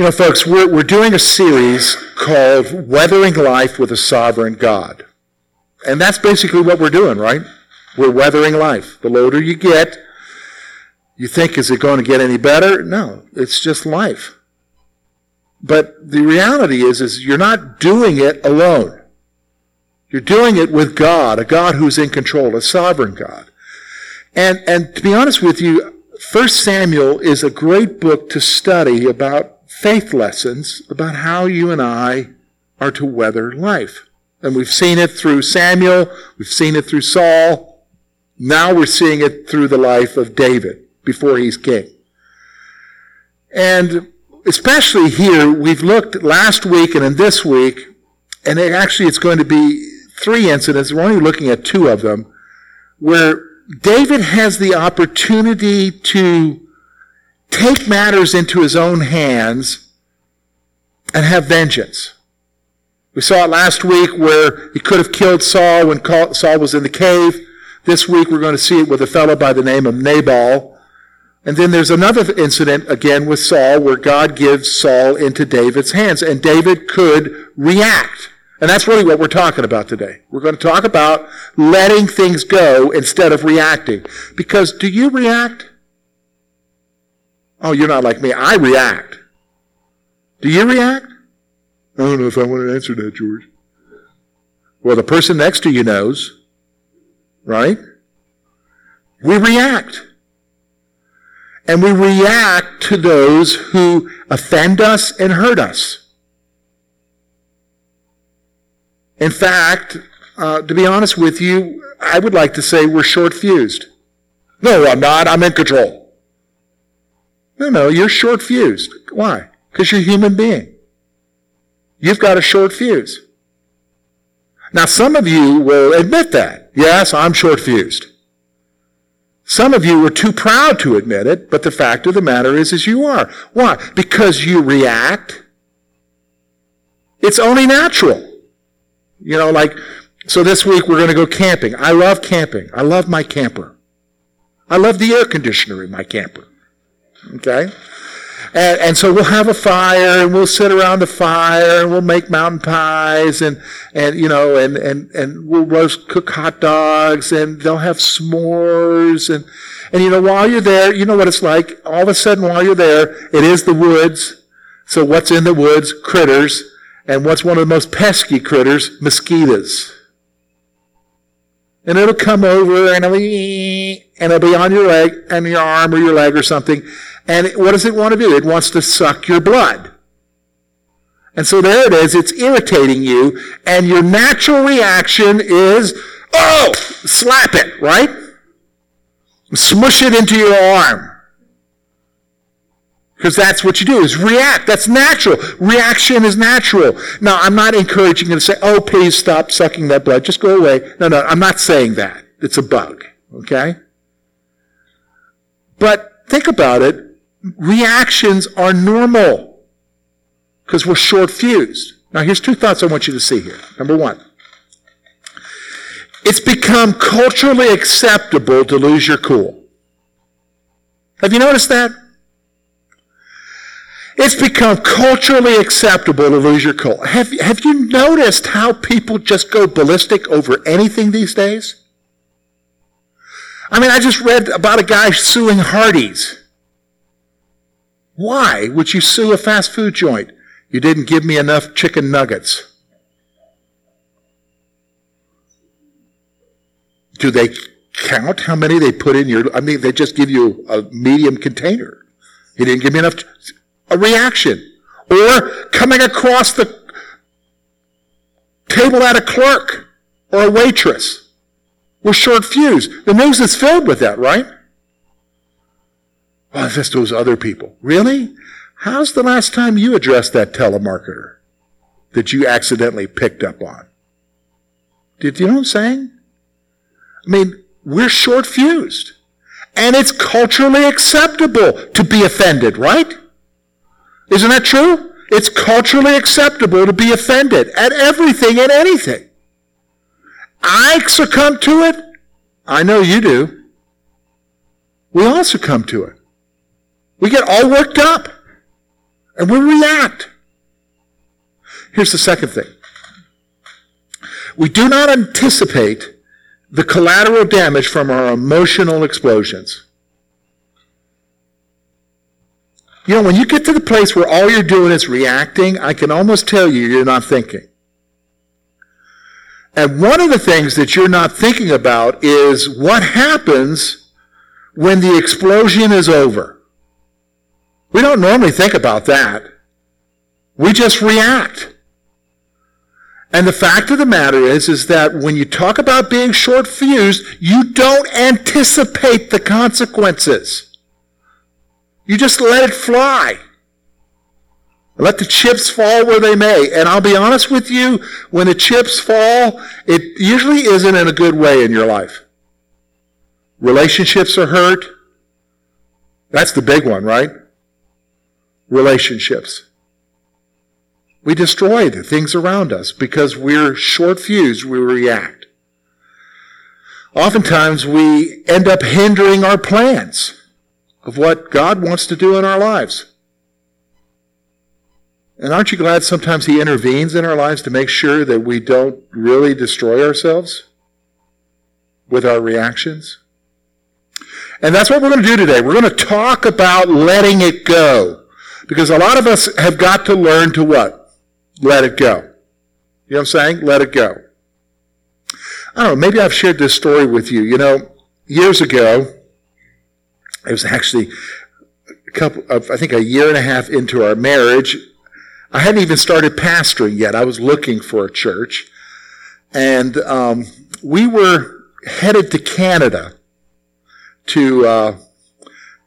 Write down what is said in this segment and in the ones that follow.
You know, folks, we're, we're doing a series called Weathering Life with a Sovereign God. And that's basically what we're doing, right? We're weathering life. The older you get, you think, is it going to get any better? No, it's just life. But the reality is, is you're not doing it alone. You're doing it with God, a God who's in control, a sovereign God. And, and to be honest with you, 1 Samuel is a great book to study about faith lessons about how you and I are to weather life. And we've seen it through Samuel, we've seen it through Saul, now we're seeing it through the life of David before he's king. And especially here, we've looked last week and in this week, and it actually it's going to be three incidents, we're only looking at two of them, where David has the opportunity to take matters into his own hands and have vengeance. We saw it last week where he could have killed Saul when Saul was in the cave. This week we're going to see it with a fellow by the name of Nabal. And then there's another incident again with Saul where God gives Saul into David's hands and David could react. And that's really what we're talking about today. We're going to talk about letting things go instead of reacting. Because do you react? Oh, you're not like me. I react. Do you react? I don't know if I want to answer that, George. Well, the person next to you knows, right? We react. And we react to those who offend us and hurt us. In fact, uh, to be honest with you, I would like to say we're short fused. No, I'm not. I'm in control. No, no, you're short fused. Why? Because you're a human being. You've got a short fuse. Now, some of you will admit that. Yes, I'm short fused. Some of you are too proud to admit it, but the fact of the matter is, is you are. Why? Because you react. It's only natural. You know, like, so this week we're going to go camping. I love camping. I love my camper. I love the air conditioner in my camper. Okay? And, and, so we'll have a fire and we'll sit around the fire and we'll make mountain pies and, and you know, and, and, and we'll roast, cook hot dogs and they'll have s'mores and, and you know, while you're there, you know what it's like. All of a sudden while you're there, it is the woods. So what's in the woods? Critters. And what's one of the most pesky critters? Mosquitoes. And it'll come over and it'll and it'll be on your leg and your arm or your leg or something. And what does it want to do? It wants to suck your blood. And so there it is. It's irritating you. And your natural reaction is, oh, slap it, right? Smush it into your arm. Because that's what you do, is react. That's natural. Reaction is natural. Now, I'm not encouraging you to say, oh, please stop sucking that blood. Just go away. No, no, I'm not saying that. It's a bug. Okay? But think about it reactions are normal because we're short fused. Now, here's two thoughts I want you to see here. Number one, it's become culturally acceptable to lose your cool. Have you noticed that? It's become culturally acceptable to lose your cool. Have, have you noticed how people just go ballistic over anything these days? I mean, I just read about a guy suing Hardee's why would you sue a fast food joint? You didn't give me enough chicken nuggets. Do they count how many they put in your, I mean, they just give you a medium container. You didn't give me enough, a reaction. Or coming across the table at a clerk or a waitress. We're short fused. The news is filled with that, right? Well, it's just those other people. Really? How's the last time you addressed that telemarketer that you accidentally picked up on? Did you know what I'm saying? I mean, we're short fused. And it's culturally acceptable to be offended, right? Isn't that true? It's culturally acceptable to be offended at everything and anything. I succumb to it. I know you do. We all succumb to it. We get all worked up. And we react. Here's the second thing. We do not anticipate the collateral damage from our emotional explosions. You know, when you get to the place where all you're doing is reacting, I can almost tell you you're not thinking. And one of the things that you're not thinking about is what happens when the explosion is over. We don't normally think about that. We just react. And the fact of the matter is, is that when you talk about being short fused, you don't anticipate the consequences. You just let it fly. Let the chips fall where they may. And I'll be honest with you, when the chips fall, it usually isn't in a good way in your life. Relationships are hurt. That's the big one, right? Relationships. We destroy the things around us because we're short fused, we react. Oftentimes we end up hindering our plans of what God wants to do in our lives. And aren't you glad sometimes He intervenes in our lives to make sure that we don't really destroy ourselves with our reactions? And that's what we're going to do today. We're going to talk about letting it go. Because a lot of us have got to learn to what? let it go. You know what I'm saying? Let it go. I don't know, maybe I've shared this story with you. You know, years ago, it was actually a couple of, I think a year and a half into our marriage. I hadn't even started pastoring yet. I was looking for a church. And um, we were headed to Canada to uh,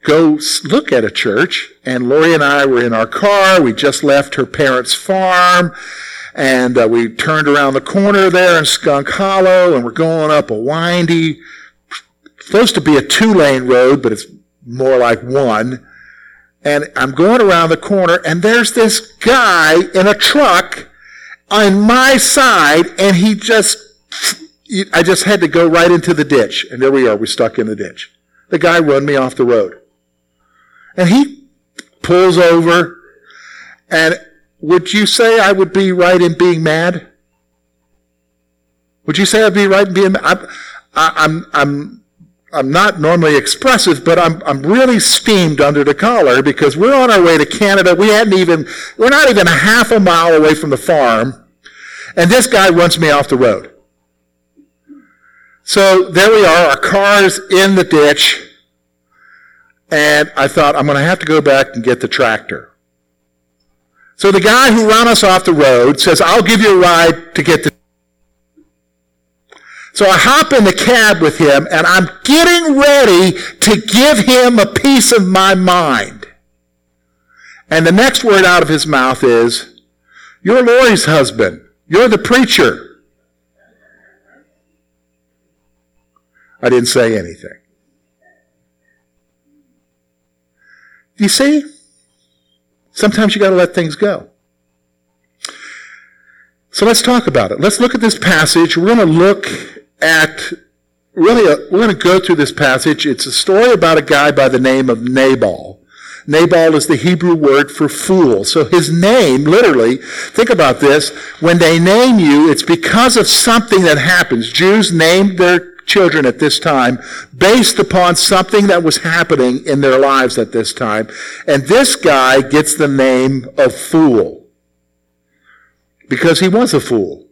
go look at a church. And Lori and I were in our car. We just left her parents' farm. And uh, we turned around the corner there in Skunk Hollow and we're going up a windy, supposed to be a two lane road, but it's more like one. And I'm going around the corner and there's this guy in a truck on my side and he just, I just had to go right into the ditch. And there we are. We're stuck in the ditch. The guy run me off the road. And he pulls over. And would you say I would be right in being mad? Would you say I'd be right in being mad? I'm, I'm, I'm, I'm not normally expressive, but I'm, I'm really steamed under the collar because we're on our way to Canada. We hadn't even, we're not even a half a mile away from the farm. And this guy runs me off the road. So there we are, our car's in the ditch. And I thought, I'm going to have to go back and get the tractor. So the guy who ran us off the road says, I'll give you a ride to get the so I hop in the cab with him and I'm getting ready to give him a piece of my mind. And the next word out of his mouth is, you're Lori's husband. You're the preacher. I didn't say anything. You see? Sometimes you got to let things go. So let's talk about it. Let's look at this passage. We're going to look at really, a, we're going to go through this passage. It's a story about a guy by the name of Nabal. Nabal is the Hebrew word for fool. So his name, literally, think about this. When they name you, it's because of something that happens. Jews named their children at this time based upon something that was happening in their lives at this time. And this guy gets the name of fool because he was a fool.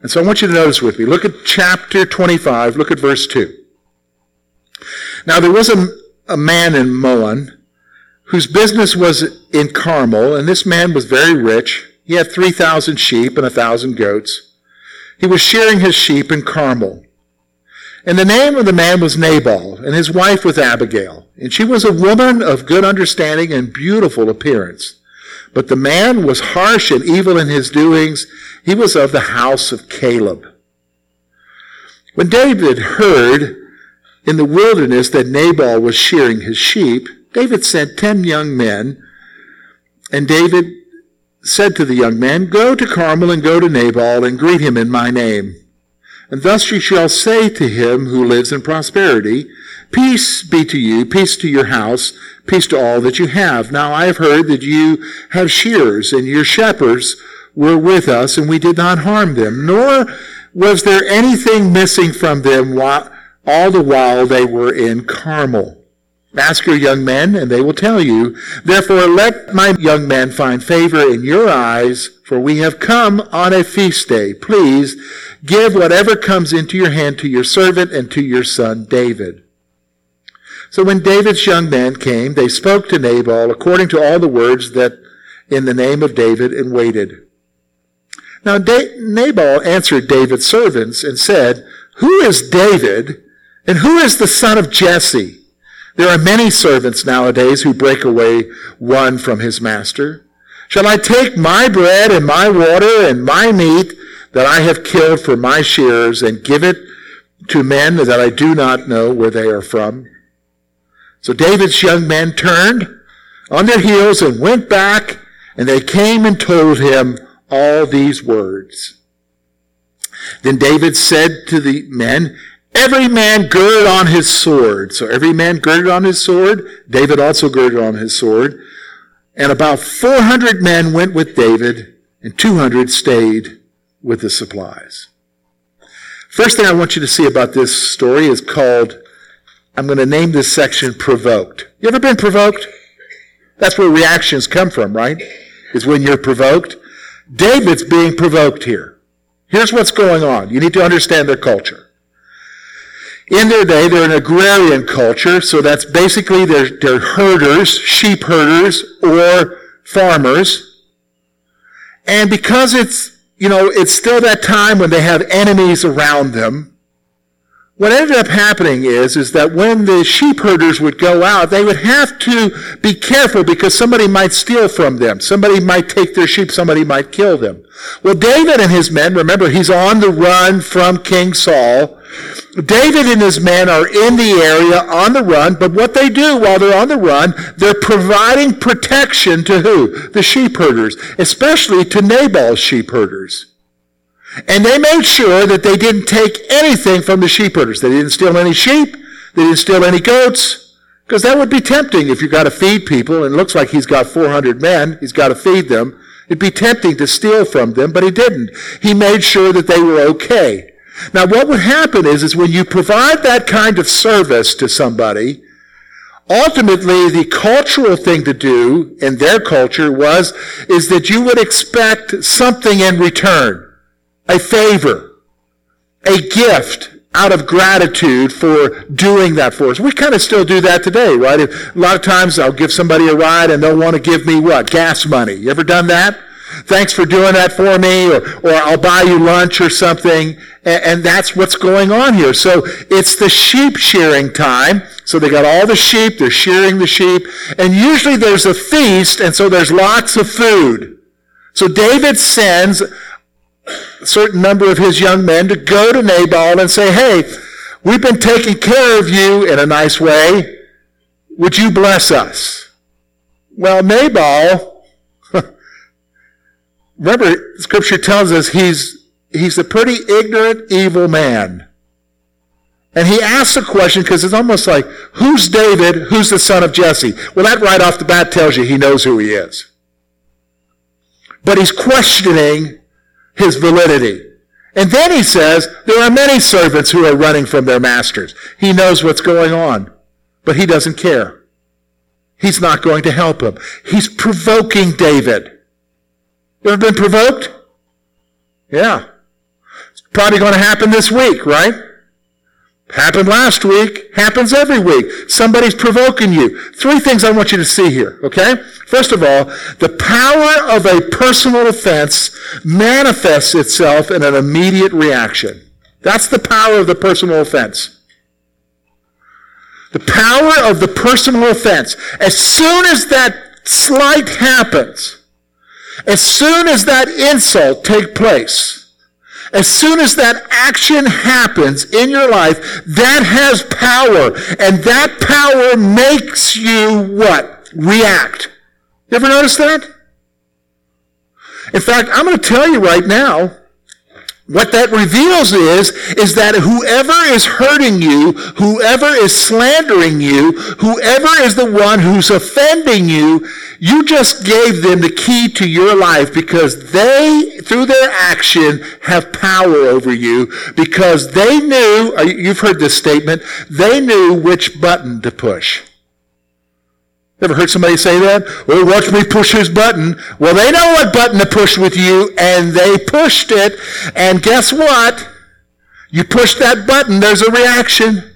And so I want you to notice with me. Look at chapter 25. Look at verse 2. Now there was a, a man in Maon whose business was in Carmel, and this man was very rich. He had 3,000 sheep and a 1,000 goats. He was shearing his sheep in Carmel. And the name of the man was Nabal, and his wife was Abigail. And she was a woman of good understanding and beautiful appearance. But the man was harsh and evil in his doings. He was of the house of Caleb. When David heard in the wilderness that Nabal was shearing his sheep, David sent ten young men, and David said to the young man, Go to Carmel and go to Nabal and greet him in my name. And thus you shall say to him who lives in prosperity, Peace be to you, peace to your house, peace to all that you have. Now I have heard that you have shears, and your shepherds were with us, and we did not harm them, nor was there anything missing from them all the while they were in Carmel. Ask your young men, and they will tell you. Therefore, let my young men find favor in your eyes, for we have come on a feast day. Please give whatever comes into your hand to your servant and to your son David. So when David's young men came, they spoke to Nabal according to all the words that in the name of David and waited. Now Nabal answered David's servants and said, Who is David and who is the son of Jesse? There are many servants nowadays who break away one from his master. Shall I take my bread and my water and my meat that I have killed for my shears and give it to men that I do not know where they are from? So David's young men turned on their heels and went back, and they came and told him all these words. Then David said to the men, Every man girded on his sword. So every man girded on his sword. David also girded on his sword. And about 400 men went with David, and 200 stayed with the supplies. First thing I want you to see about this story is called, I'm going to name this section provoked. You ever been provoked? That's where reactions come from, right? Is when you're provoked. David's being provoked here. Here's what's going on. You need to understand their culture. In their day, they're an agrarian culture, so that's basically they're, they're herders, sheep herders, or farmers. And because it's, you know, it's still that time when they have enemies around them, what ended up happening is, is that when the sheep herders would go out, they would have to be careful because somebody might steal from them. Somebody might take their sheep. Somebody might kill them. Well, David and his men, remember, he's on the run from King Saul. David and his men are in the area on the run, but what they do while they're on the run, they're providing protection to who? The sheep herders, especially to Nabal's sheep herders. And they made sure that they didn't take anything from the sheep herders. They didn't steal any sheep. They didn't steal any goats. Because that would be tempting if you've got to feed people, and it looks like he's got 400 men. He's got to feed them. It'd be tempting to steal from them, but he didn't. He made sure that they were okay. Now what would happen is, is when you provide that kind of service to somebody, ultimately the cultural thing to do in their culture was, is that you would expect something in return a favor, a gift out of gratitude for doing that for us. We kind of still do that today, right? A lot of times I'll give somebody a ride and they'll want to give me what? Gas money. You ever done that? Thanks for doing that for me, or, or I'll buy you lunch or something. And, and that's what's going on here. So it's the sheep shearing time. So they got all the sheep, they're shearing the sheep, and usually there's a feast, and so there's lots of food. So David sends a certain number of his young men to go to Nabal and say, hey, we've been taking care of you in a nice way. Would you bless us? Well, Nabal, remember, scripture tells us he's, he's a pretty ignorant, evil man. And he asks a question because it's almost like, who's David? Who's the son of Jesse? Well, that right off the bat tells you he knows who he is. But he's questioning his validity. And then he says, there are many servants who are running from their masters. He knows what's going on, but he doesn't care. He's not going to help him. He's provoking David. You ever been provoked? Yeah. It's probably going to happen this week, right? Happened last week, happens every week. Somebody's provoking you. Three things I want you to see here, okay? First of all, the power of a personal offense manifests itself in an immediate reaction. That's the power of the personal offense. The power of the personal offense. As soon as that slight happens, as soon as that insult takes place, as soon as that action happens in your life, that has power. And that power makes you what? React. You ever notice that? In fact, I'm going to tell you right now, what that reveals is, is that whoever is hurting you, whoever is slandering you, whoever is the one who's offending you, you just gave them the key to your life because they, through their action, have power over you because they knew, uh, you've heard this statement, they knew which button to push. Ever heard somebody say that? Well, watch me push his button. Well, they know what button to push with you, and they pushed it. And guess what? You push that button, there's a reaction.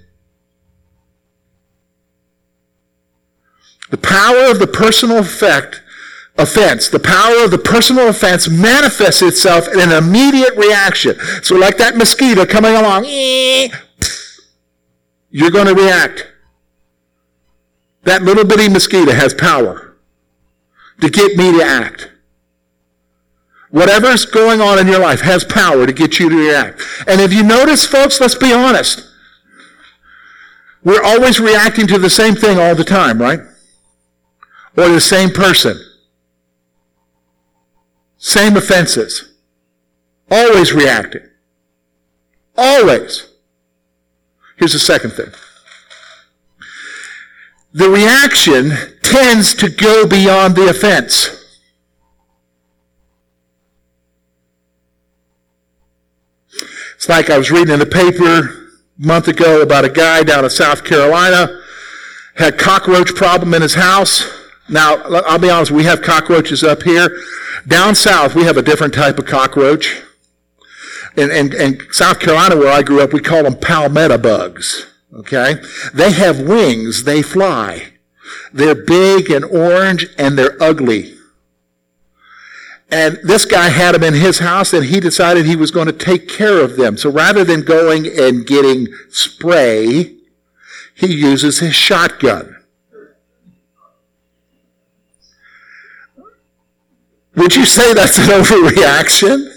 The power of the personal effect, offense, the power of the personal offense manifests itself in an immediate reaction. So like that mosquito coming along, you're going to react. That little bitty mosquito has power to get me to act. Whatever's going on in your life has power to get you to react. And if you notice, folks, let's be honest. We're always reacting to the same thing all the time, right? Or the same person. Same offenses. Always reacting. Always. Here's the second thing the reaction tends to go beyond the offense. It's like I was reading in the paper a month ago about a guy down in South Carolina had cockroach problem in his house. Now, I'll be honest, we have cockroaches up here. Down south, we have a different type of cockroach. In, in, in South Carolina, where I grew up, we call them palmetto bugs. Okay? They have wings, they fly. They're big and orange and they're ugly. And this guy had them in his house and he decided he was going to take care of them. So rather than going and getting spray, he uses his shotgun. Would you say that's an overreaction?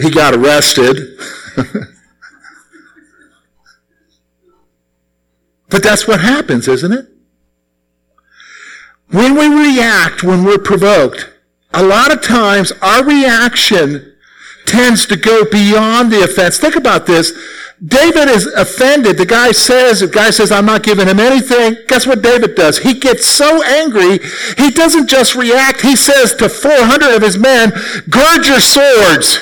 He got arrested. But that's what happens, isn't it? When we react, when we're provoked, a lot of times our reaction tends to go beyond the offense. Think about this. David is offended. The guy says, the guy says, I'm not giving him anything. Guess what David does? He gets so angry, he doesn't just react. He says to 400 of his men, gird your swords.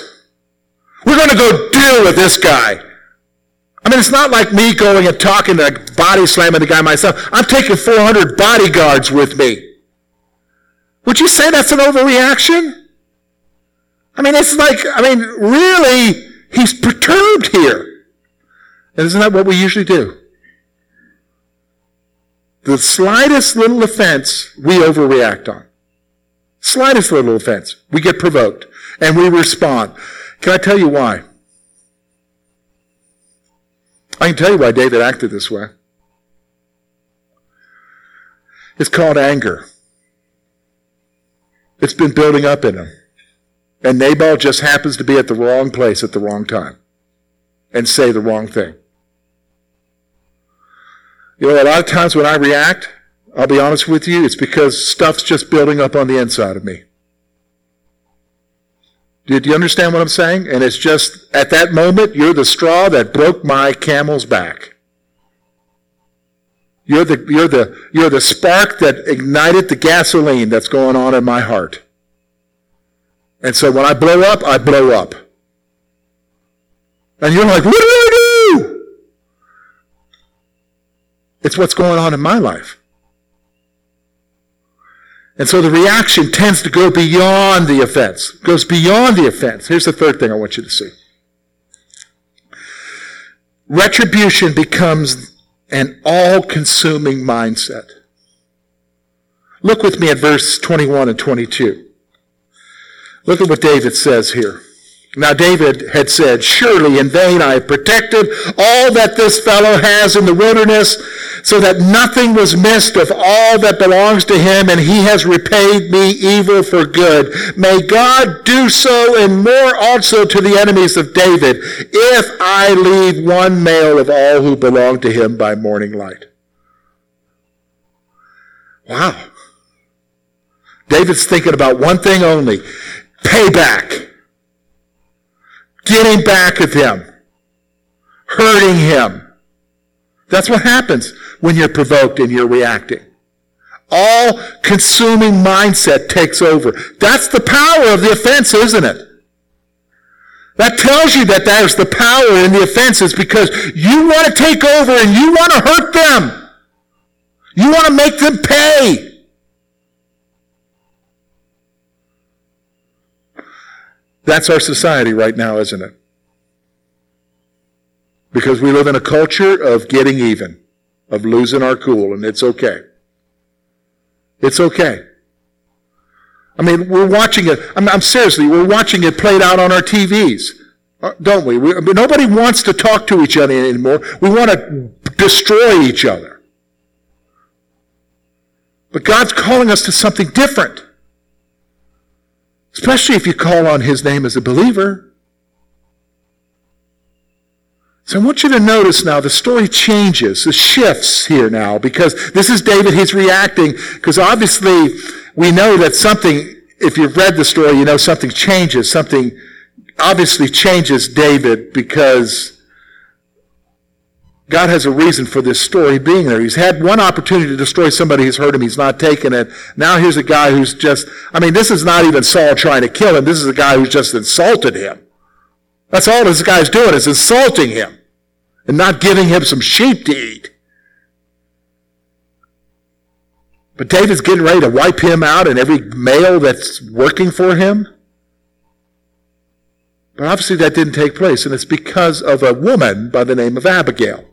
We're going to go deal with this guy. I mean, it's not like me going and talking to body slamming the guy myself. I'm taking 400 bodyguards with me. Would you say that's an overreaction? I mean, it's like, I mean, really, he's perturbed here. And isn't that what we usually do? The slightest little offense, we overreact on. Slightest little offense, we get provoked and we respond. Can I tell you why? I can tell you why David acted this way. It's called anger. It's been building up in him. And Nabal just happens to be at the wrong place at the wrong time and say the wrong thing. You know, a lot of times when I react, I'll be honest with you, it's because stuff's just building up on the inside of me. Do you understand what I'm saying? And it's just at that moment, you're the straw that broke my camel's back. You're the, you're the, you're the spark that ignited the gasoline that's going on in my heart. And so when I blow up, I blow up. And you're like, what did I do? It's what's going on in my life. And so the reaction tends to go beyond the offense, goes beyond the offense. Here's the third thing I want you to see. Retribution becomes an all-consuming mindset. Look with me at verse 21 and 22. Look at what David says here. Now David had said, Surely in vain I have protected all that this fellow has in the wilderness, so that nothing was missed of all that belongs to him, and he has repaid me evil for good. May God do so and more also to the enemies of David, if I leave one male of all who belong to him by morning light. Wow. David's thinking about one thing only payback, getting back at him, hurting him. That's what happens when you're provoked and you're reacting. All consuming mindset takes over. That's the power of the offense, isn't it? That tells you that there's the power in the offenses because you want to take over and you want to hurt them. You want to make them pay. That's our society right now, isn't it? Because we live in a culture of getting even, of losing our cool, and it's okay. It's okay. I mean, we're watching it. I'm, I'm seriously, we're watching it played out on our TVs, uh, don't we? we? Nobody wants to talk to each other anymore. We want to destroy each other. But God's calling us to something different. Especially if you call on His name as a believer. So I want you to notice now the story changes, it shifts here now, because this is David, he's reacting, because obviously we know that something, if you've read the story, you know something changes, something obviously changes David because God has a reason for this story being there. He's had one opportunity to destroy somebody who's hurt him. He's not taken it. Now here's a guy who's just, I mean, this is not even Saul trying to kill him. This is a guy who's just insulted him. That's all this guy's doing is insulting him and not giving him some sheep to eat. But David's getting ready to wipe him out and every male that's working for him. But obviously that didn't take place, and it's because of a woman by the name of Abigail,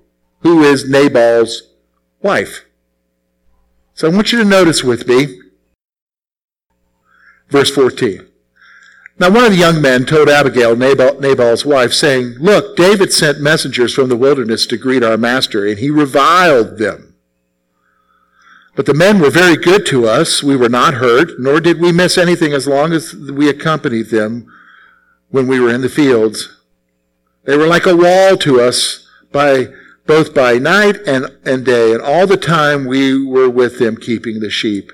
who is Nabal's wife. So I want you to notice with me verse 14. Now one of the young men told Abigail, Nabal, Nabal's wife, saying, Look, David sent messengers from the wilderness to greet our master, and he reviled them. But the men were very good to us. We were not hurt, nor did we miss anything as long as we accompanied them when we were in the fields. They were like a wall to us by both by night and, and day, and all the time we were with them keeping the sheep.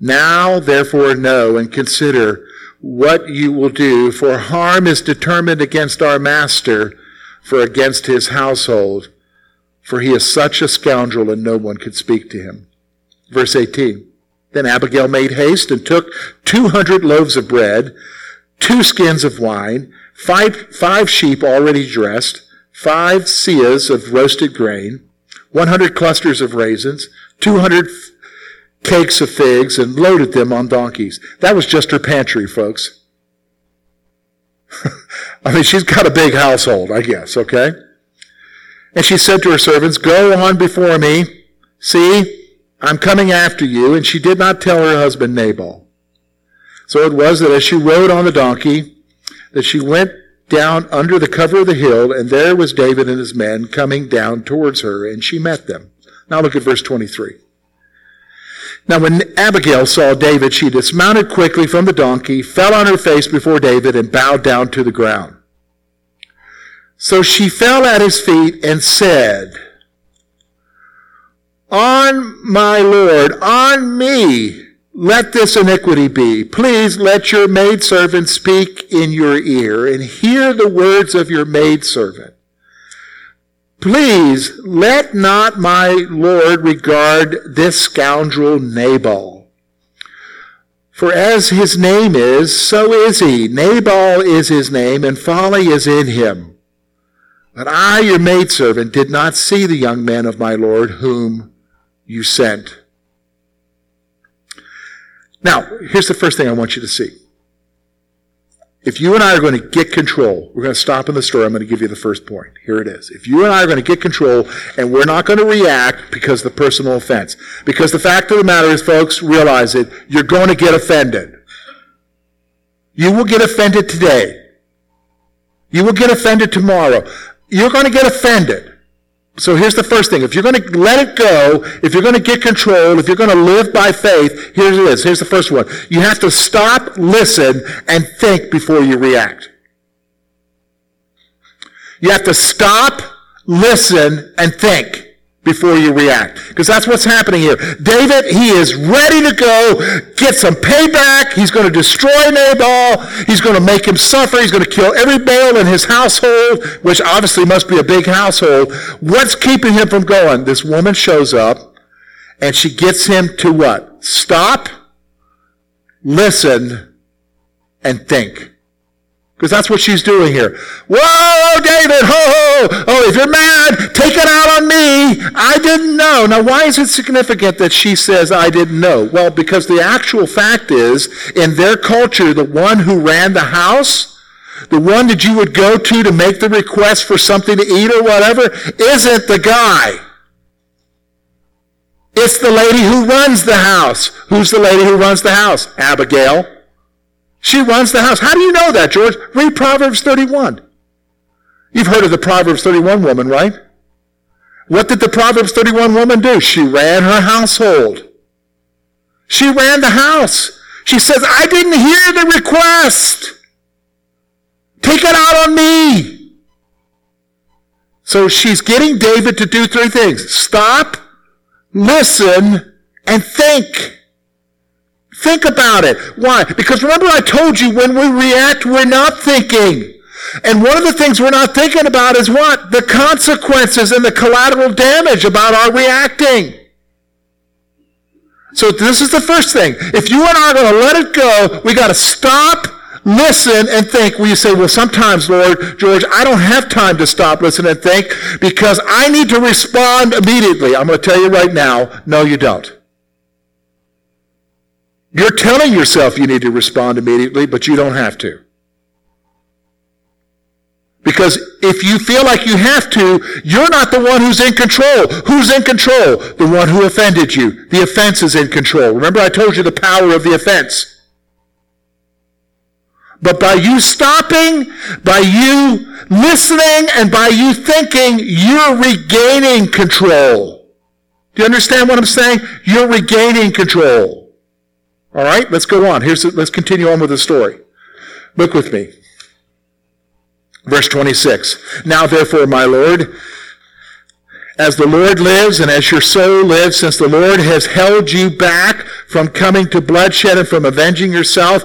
Now, therefore, know and consider what you will do, for harm is determined against our master, for against his household, for he is such a scoundrel and no one could speak to him. Verse 18. Then Abigail made haste and took 200 loaves of bread, two skins of wine, five, five sheep already dressed, five seahs of roasted grain, 100 clusters of raisins, 200 cakes of figs and loaded them on donkeys. That was just her pantry, folks. I mean, she's got a big household, I guess, okay? And she said to her servants, Go on before me. See, I'm coming after you. And she did not tell her husband Nabal. So it was that as she rode on the donkey, that she went down under the cover of the hill, and there was David and his men coming down towards her, and she met them. Now look at verse 23. Now, when Abigail saw David, she dismounted quickly from the donkey, fell on her face before David, and bowed down to the ground. So she fell at his feet and said, On my Lord, on me, let this iniquity be. Please let your maidservant speak in your ear and hear the words of your maidservant. Please let not my Lord regard this scoundrel Nabal. For as his name is, so is he. Nabal is his name, and folly is in him. But I, your maidservant, did not see the young man of my Lord whom you sent. Now, here's the first thing I want you to see. If you and I are going to get control, we're going to stop in the story. I'm going to give you the first point. Here it is. If you and I are going to get control and we're not going to react because of the personal offense, because the fact of the matter is, folks, realize it, you're going to get offended. You will get offended today. You will get offended tomorrow. You're going to get offended. So here's the first thing. If you're going to let it go, if you're going to get control, if you're going to live by faith, here's it is. Here's the first one. You have to stop, listen, and think before you react. You have to stop, listen, and think before you react. Because that's what's happening here. David, he is ready to go, get some payback. He's going to destroy Nabal. He's going to make him suffer. He's going to kill every male in his household, which obviously must be a big household. What's keeping him from going? This woman shows up and she gets him to what? Stop, listen, and think. Because that's what she's doing here. Whoa, David, ho, ho! Oh, if you're mad, take it out on me. I didn't know. Now, why is it significant that she says, I didn't know? Well, because the actual fact is, in their culture, the one who ran the house, the one that you would go to to make the request for something to eat or whatever, isn't the guy. It's the lady who runs the house. Who's the lady who runs the house? Abigail. She runs the house. How do you know that, George? Read Proverbs 31. You've heard of the Proverbs 31 woman, right? What did the Proverbs 31 woman do? She ran her household. She ran the house. She says, I didn't hear the request. Take it out on me. So she's getting David to do three things. Stop, listen, and think. Think about it. Why? Because remember I told you when we react, we're not thinking. And one of the things we're not thinking about is what? The consequences and the collateral damage about our reacting. So this is the first thing. If you and I are going to let it go, we got to stop, listen, and think. Well, you say, well, sometimes, Lord, George, I don't have time to stop, listen, and think because I need to respond immediately. I'm going to tell you right now, no, you don't. You're telling yourself you need to respond immediately, but you don't have to. Because if you feel like you have to, you're not the one who's in control. Who's in control? The one who offended you. The offense is in control. Remember I told you the power of the offense. But by you stopping, by you listening, and by you thinking, you're regaining control. Do you understand what I'm saying? You're regaining control. All right, let's go on. Here's let's continue on with the story. Look with me. Verse 26. Now therefore, my Lord, as the Lord lives and as your soul lives, since the Lord has held you back from coming to bloodshed and from avenging yourself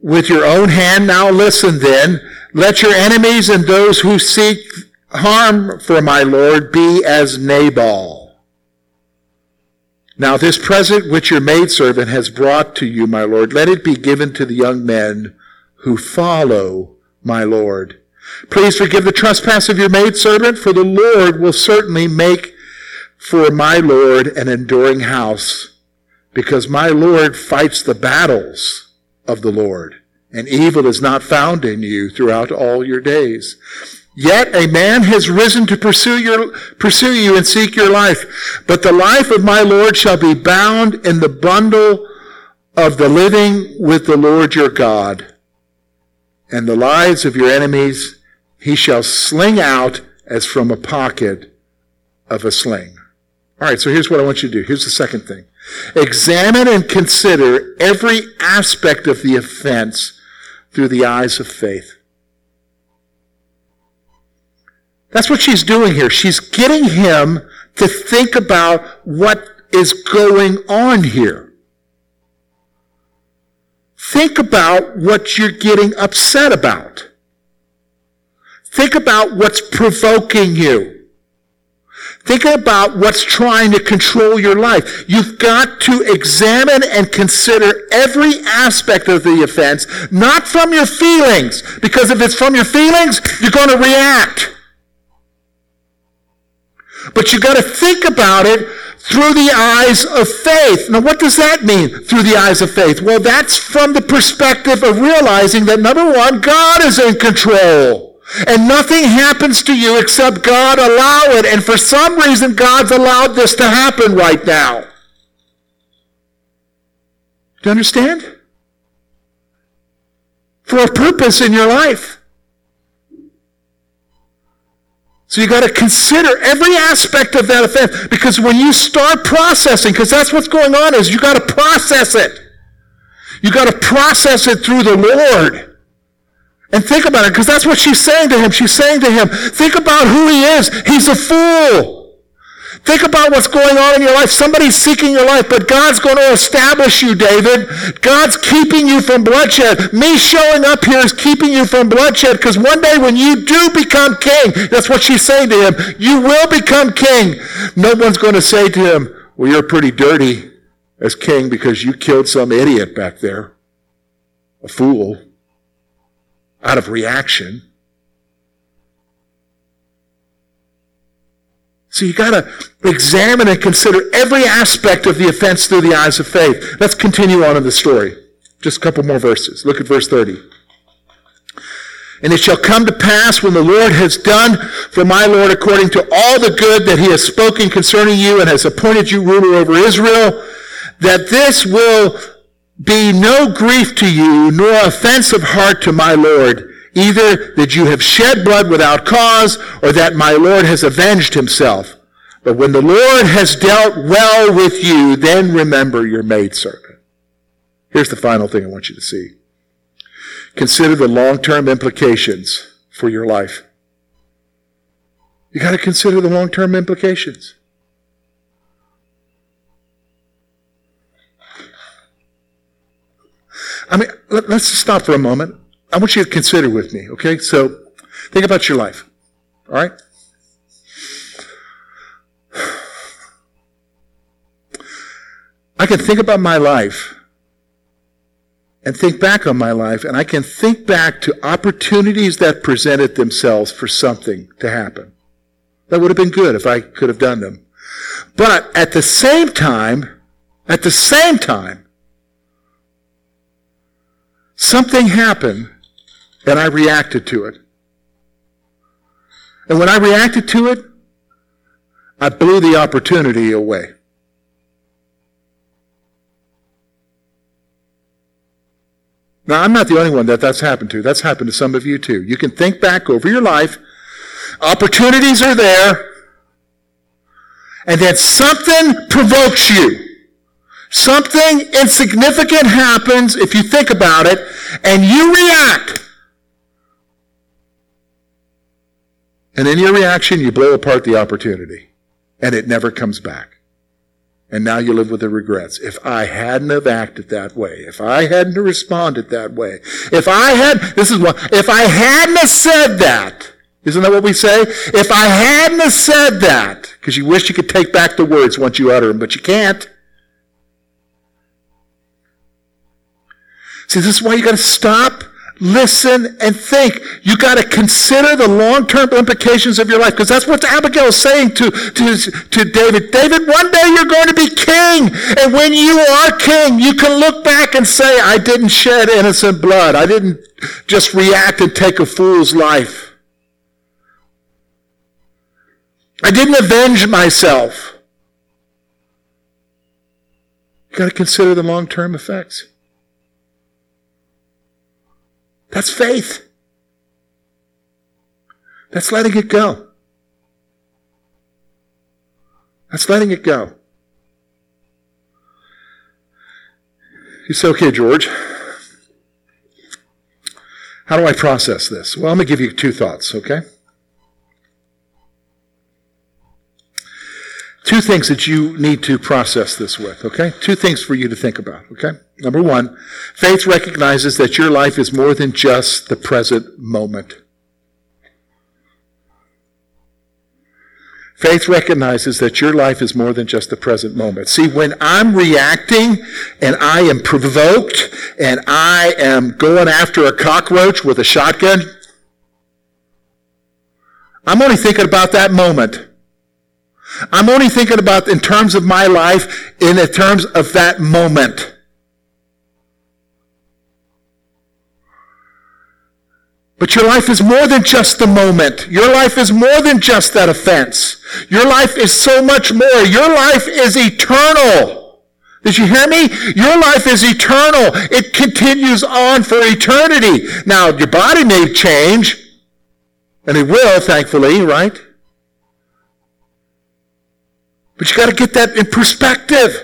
with your own hand, now listen then. Let your enemies and those who seek harm for my Lord be as Nabal now this present which your maidservant has brought to you, my Lord, let it be given to the young men who follow my Lord. Please forgive the trespass of your maidservant, for the Lord will certainly make for my Lord an enduring house, because my Lord fights the battles of the Lord, and evil is not found in you throughout all your days. Yet a man has risen to pursue your, pursue you and seek your life. But the life of my Lord shall be bound in the bundle of the living with the Lord your God. And the lives of your enemies he shall sling out as from a pocket of a sling. All right, so here's what I want you to do. Here's the second thing. Examine and consider every aspect of the offense through the eyes of faith. That's what she's doing here. She's getting him to think about what is going on here. Think about what you're getting upset about. Think about what's provoking you. Think about what's trying to control your life. You've got to examine and consider every aspect of the offense, not from your feelings, because if it's from your feelings, you're going to react. But you got to think about it through the eyes of faith. Now, what does that mean, through the eyes of faith? Well, that's from the perspective of realizing that number one, God is in control. And nothing happens to you except God allow it. And for some reason, God's allowed this to happen right now. Do you understand? For a purpose in your life. So you got to consider every aspect of that offense because when you start processing, because that's what's going on is you got to process it. You got to process it through the Lord. And think about it because that's what she's saying to him. She's saying to him, think about who he is. He's a fool. Think about what's going on in your life. Somebody's seeking your life, but God's going to establish you, David. God's keeping you from bloodshed. Me showing up here is keeping you from bloodshed because one day when you do become king, that's what she's saying to him, you will become king. No one's going to say to him, well, you're pretty dirty as king because you killed some idiot back there, a fool, out of reaction. So you got to examine and consider every aspect of the offense through the eyes of faith. Let's continue on in the story. Just a couple more verses. Look at verse 30. And it shall come to pass when the Lord has done for my Lord according to all the good that he has spoken concerning you and has appointed you ruler over Israel, that this will be no grief to you, nor offense of heart to my Lord either that you have shed blood without cause, or that my Lord has avenged himself. But when the Lord has dealt well with you, then remember your maidservant. Here's the final thing I want you to see. Consider the long-term implications for your life. You got to consider the long-term implications. I mean, let, us just stop for a moment. I want you to consider with me, okay? So think about your life, all right? I can think about my life and think back on my life, and I can think back to opportunities that presented themselves for something to happen. That would have been good if I could have done them. But at the same time, at the same time, something happened and I reacted to it. And when I reacted to it, I blew the opportunity away. Now, I'm not the only one that that's happened to. That's happened to some of you too. You can think back over your life. Opportunities are there. And then something provokes you. Something insignificant happens if you think about it, and you react. And in your reaction, you blow apart the opportunity. And it never comes back. And now you live with the regrets. If I hadn't have acted that way, if I hadn't have responded that way, if I had, this is what, if I hadn't have said that, isn't that what we say? If I hadn't have said that, because you wish you could take back the words once you utter them, but you can't. See, this is why you gotta stop listen, and think. You got to consider the long-term implications of your life because that's what Abigail is saying to, to, to David. David, one day you're going to be king. And when you are king, you can look back and say, I didn't shed innocent blood. I didn't just react and take a fool's life. I didn't avenge myself. You got to consider the long-term effects. That's faith. That's letting it go. That's letting it go. You say, okay, George, how do I process this? Well, I'm going to give you two thoughts, okay? Two things that you need to process this with, okay? Two things for you to think about, okay? Number one, faith recognizes that your life is more than just the present moment. Faith recognizes that your life is more than just the present moment. See, when I'm reacting and I am provoked and I am going after a cockroach with a shotgun, I'm only thinking about that moment. I'm only thinking about in terms of my life in the terms of that moment. But your life is more than just the moment. Your life is more than just that offense. Your life is so much more. Your life is eternal. Did you hear me? Your life is eternal. It continues on for eternity. Now, your body may change, and it will, thankfully, right? But you got to get that in perspective.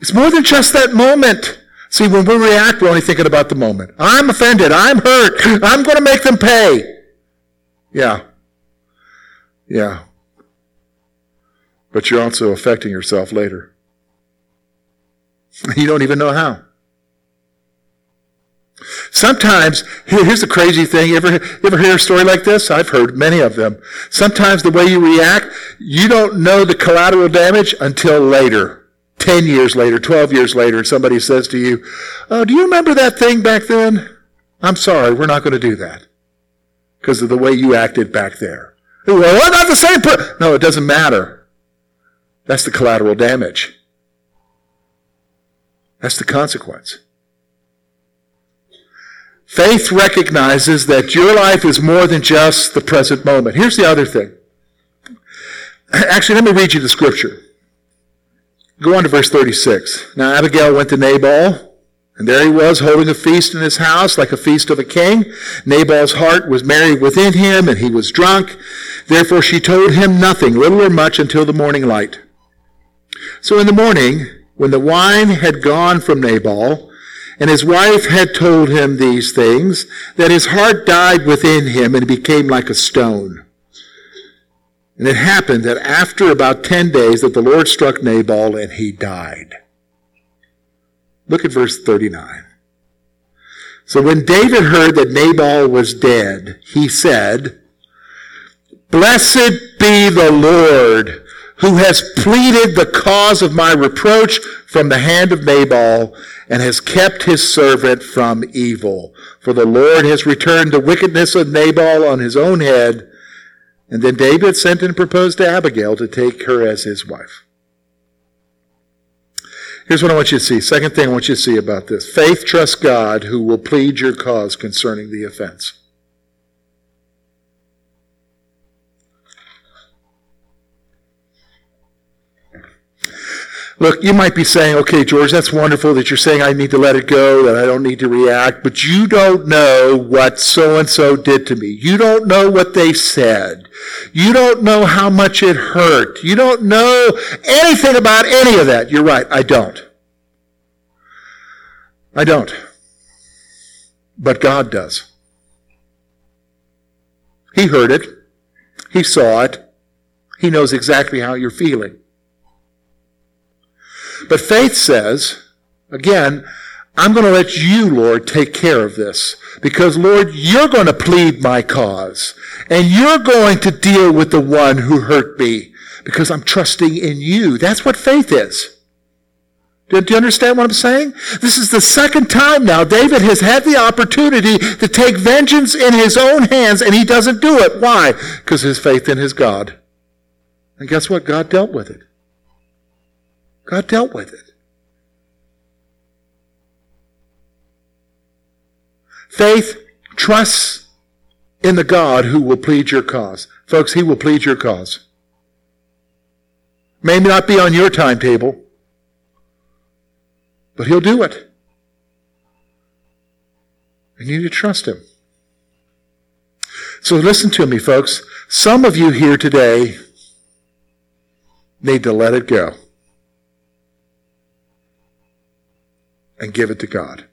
It's more than just that moment. See, when we react, we're only thinking about the moment. I'm offended. I'm hurt. I'm going to make them pay. Yeah. Yeah. But you're also affecting yourself later. You don't even know how. Sometimes, here's the crazy thing. You ever, you ever hear a story like this? I've heard many of them. Sometimes the way you react, you don't know the collateral damage until later. 10 years later, 12 years later, somebody says to you, oh, do you remember that thing back then? I'm sorry, we're not going to do that. Because of the way you acted back there. Well, we're not the same person. No, it doesn't matter. That's the collateral damage. That's the consequence. Faith recognizes that your life is more than just the present moment. Here's the other thing. Actually, let me read you the scripture. Go on to verse 36. Now Abigail went to Nabal, and there he was holding a feast in his house like a feast of a king. Nabal's heart was merry within him, and he was drunk. Therefore she told him nothing, little or much, until the morning light. So in the morning, when the wine had gone from Nabal, and his wife had told him these things, that his heart died within him and became like a stone. And it happened that after about ten days that the Lord struck Nabal and he died. Look at verse 39. So when David heard that Nabal was dead, he said, Blessed be the Lord who has pleaded the cause of my reproach from the hand of Nabal and has kept his servant from evil. For the Lord has returned the wickedness of Nabal on his own head. And then David sent and proposed to Abigail to take her as his wife. Here's what I want you to see. Second thing I want you to see about this. Faith trusts God who will plead your cause concerning the offense. Look, you might be saying, okay, George, that's wonderful that you're saying I need to let it go, that I don't need to react, but you don't know what so and so did to me. You don't know what they said. You don't know how much it hurt. You don't know anything about any of that. You're right, I don't. I don't. But God does. He heard it. He saw it. He knows exactly how you're feeling. But faith says, again, I'm going to let you, Lord, take care of this. Because, Lord, you're going to plead my cause. And you're going to deal with the one who hurt me. Because I'm trusting in you. That's what faith is. Do you understand what I'm saying? This is the second time now David has had the opportunity to take vengeance in his own hands, and he doesn't do it. Why? Because his faith in his God. And guess what? God dealt with it. God dealt with it. Faith trusts in the God who will plead your cause. Folks, He will plead your cause. May not be on your timetable, but He'll do it. And you need to trust Him. So listen to me, folks. Some of you here today need to let it go. And give it to God.